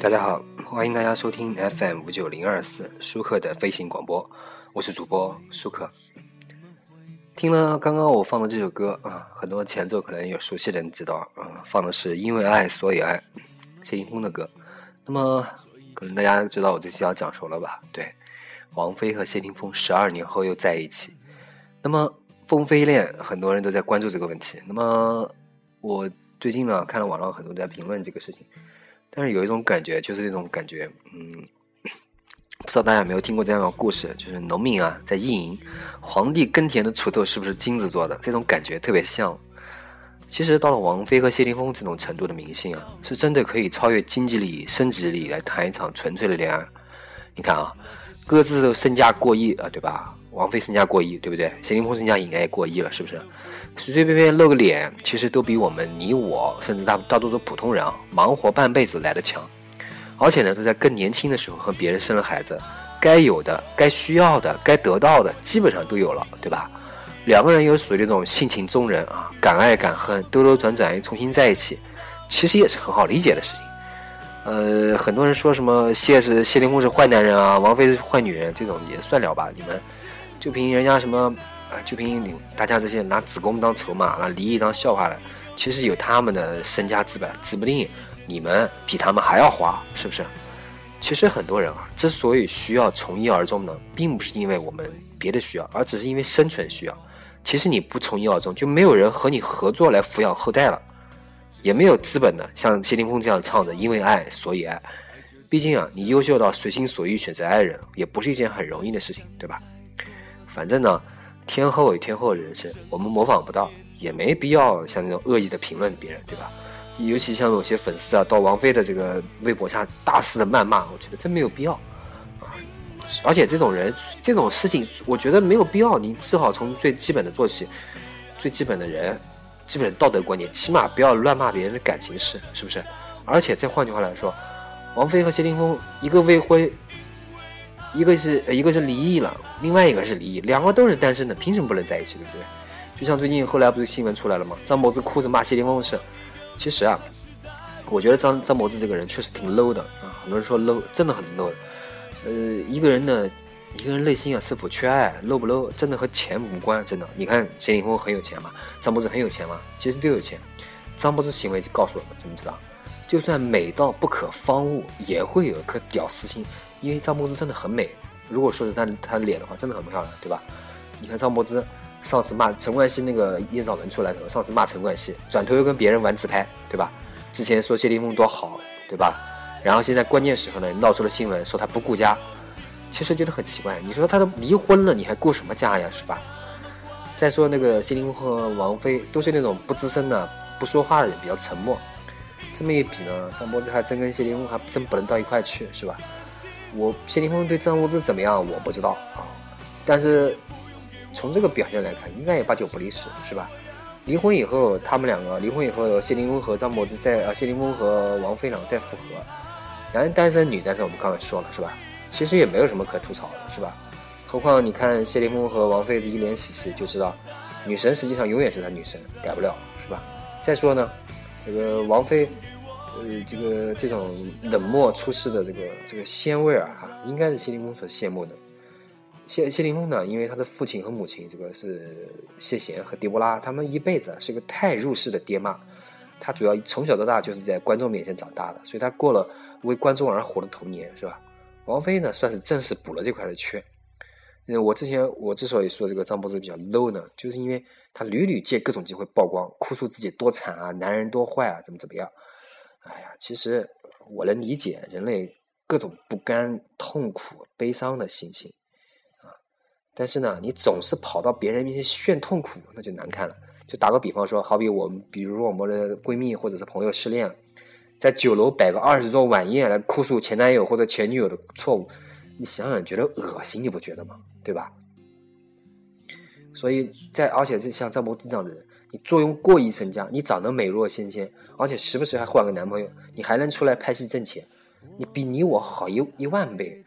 大家好，欢迎大家收听 FM 五九零二四舒克的飞行广播，我是主播舒克。听了刚刚我放的这首歌啊，很多前奏可能有熟悉的人知道啊，放的是因为爱所以爱，谢霆锋的歌。那么可能大家知道我这期要讲什么了吧？对，王菲和谢霆锋十二年后又在一起。那么凤飞恋很多人都在关注这个问题。那么我最近呢看了网上很多在评论这个事情。但是有一种感觉，就是那种感觉，嗯，不知道大家有没有听过这样的故事，就是农民啊在意淫皇帝耕田的锄头是不是金子做的，这种感觉特别像。其实到了王菲和谢霆锋这种程度的明星啊，是真的可以超越经济利益、升值利益来谈一场纯粹的恋爱。你看啊，各自都身价过亿啊，对吧？王菲身价过亿，对不对？谢霆锋身价应该也过亿了，是不是？随随便便露个脸，其实都比我们你我，甚至大大多数普通人啊，忙活半辈子来的强。而且呢，都在更年轻的时候和别人生了孩子，该有的、该需要的、该得到的，基本上都有了，对吧？两个人又属于那种性情中人啊，敢爱敢恨，兜兜转转又重新在一起，其实也是很好理解的事情。呃，很多人说什么谢是谢霆锋是坏男人啊，王菲是坏女人，这种也算了吧？你们就凭人家什么？啊，就凭你大家这些拿子宫当筹码、拿离异当笑话的，其实有他们的身家资本，指不定你们比他们还要花，是不是？其实很多人啊，之所以需要从一而终呢，并不是因为我们别的需要，而只是因为生存需要。其实你不从一而终，就没有人和你合作来抚养后代了，也没有资本的像谢霆锋这样唱着“因为爱所以爱”。毕竟啊，你优秀到随心所欲选择爱人，也不是一件很容易的事情，对吧？反正呢。天后有天后的人生，我们模仿不到，也没必要像那种恶意的评论别人，对吧？尤其像有些粉丝啊，到王菲的这个微博下大肆的谩骂，我觉得真没有必要啊！而且这种人，这种事情，我觉得没有必要。你只好从最基本的做起，最基本的人，基本道德观念，起码不要乱骂别人的感情事，是不是？而且再换句话来说，王菲和谢霆锋一个未婚。一个是一个是离异了，另外一个是离异，两个都是单身的，凭什么不能在一起，对不对？就像最近后来不是新闻出来了吗？张柏芝哭着骂谢霆锋的事，其实啊，我觉得张张柏芝这个人确实挺 low 的啊，很多人说 low，真的很 low。呃，一个人的一个人内心啊是否缺爱露不露真的和钱无关，真的。你看谢霆锋很有钱嘛，张柏芝很有钱嘛，其实都有钱。张柏芝行为就告诉我们，怎么知道？就算美到不可方物，也会有一颗屌丝心。因为张柏芝真的很美，如果说是她她脸的话，真的很漂亮，对吧？你看张柏芝上次骂陈冠希那个艳照门出来的时候，上次骂陈冠希，转头又跟别人玩自拍，对吧？之前说谢霆锋多好，对吧？然后现在关键时候呢，闹出了新闻说他不顾家，其实觉得很奇怪。你说他都离婚了，你还顾什么家呀，是吧？再说那个谢霆锋和王菲都是那种不吱声的、不说话的人，比较沉默。这么一比呢，张柏芝还真跟谢霆锋还真不能到一块去，是吧？我谢霆锋对张柏芝怎么样，我不知道啊。但是从这个表现来看，应该也八九不离十，是吧？离婚以后，他们两个离婚以后，谢霆锋和张柏芝再啊，谢霆锋和王菲两个再复合，男单身女单身，我们刚才说了，是吧？其实也没有什么可吐槽的，是吧？何况你看谢霆锋和王菲这一脸喜气，就知道女神实际上永远是他女神，改不了，是吧？再说呢，这个王菲。呃，这个这种冷漠出世的这个这个鲜味儿哈，应该是谢霆锋所羡慕的。谢谢霆锋呢，因为他的父亲和母亲，这个是谢贤和狄波拉，他们一辈子是个太入世的爹妈。他主要从小到大就是在观众面前长大的，所以他过了为观众而活的童年，是吧？王菲呢，算是正式补了这块的缺。嗯，我之前我之所以说这个张柏芝比较 low 呢，就是因为她屡屡借各种机会曝光，哭诉自己多惨啊，男人多坏啊，怎么怎么样。哎呀，其实我能理解人类各种不甘、痛苦、悲伤的心情啊，但是呢，你总是跑到别人面前炫痛苦，那就难看了。就打个比方说，好比我们，比如我们的闺蜜或者是朋友失恋了，在酒楼摆个二十桌晚宴来哭诉前男友或者前女友的错误，你想想觉得恶心，你不觉得吗？对吧？所以在而且是像张柏芝这样的人。你坐拥过亿身家，你长得美若仙仙，而且时不时还换个男朋友，你还能出来拍戏挣钱，你比你我好一一万倍，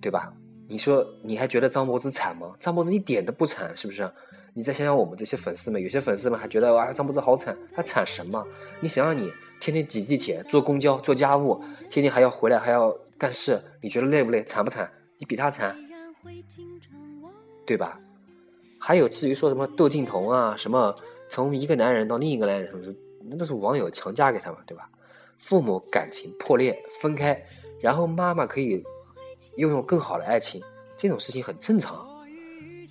对吧？你说你还觉得张柏芝惨吗？张柏芝一点都不惨，是不是？你再想想我们这些粉丝们，有些粉丝们还觉得啊张柏芝好惨，她惨什么？你想想你天天挤地铁、坐公交、做家务，天天还要回来还要干事，你觉得累不累？惨不惨？你比他惨，对吧？还有至于说什么窦靖童啊，什么从一个男人到另一个男人什么，那都是网友强加给他嘛，对吧？父母感情破裂分开，然后妈妈可以。拥有更好的爱情，这种事情很正常，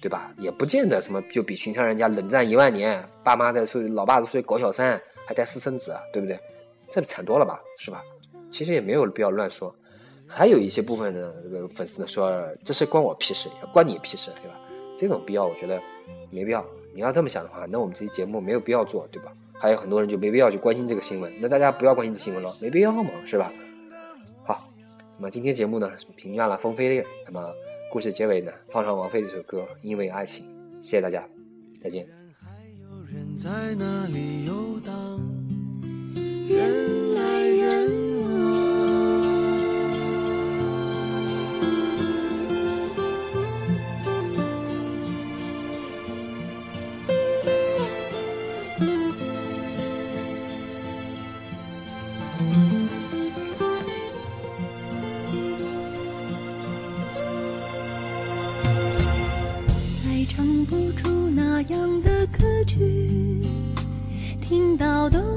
对吧？也不见得什么就比寻常人家冷战一万年，爸妈在睡，老爸在睡搞小三，还带私生子，对不对？这惨多了吧，是吧？其实也没有必要乱说。还有一些部分的这个粉丝呢说，这是关我屁事，关你屁事，对吧？这种必要我觉得没必要。你要这么想的话，那我们这期节目没有必要做，对吧？还有很多人就没必要去关心这个新闻，那大家不要关心这新闻了，没必要嘛，是吧？好。那么今天节目呢，评价了《风飞恋》。那么故事结尾呢，放上王菲这首歌《因为爱情》。谢谢大家，再见。还有人在那里游荡人来人往再唱不出那样的歌曲听到都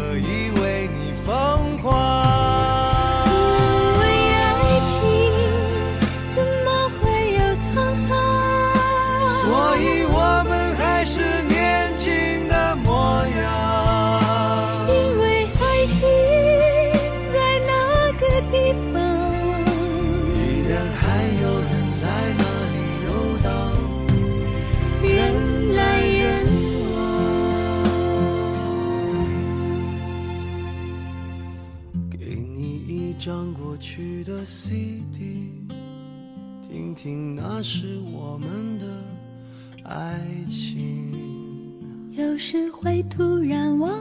我们还是年轻的模样因为爱情在那个地方依然还有人在那里游荡人来人往给你一张过去的 cd 听听那时我们的爱情。有时会突然忘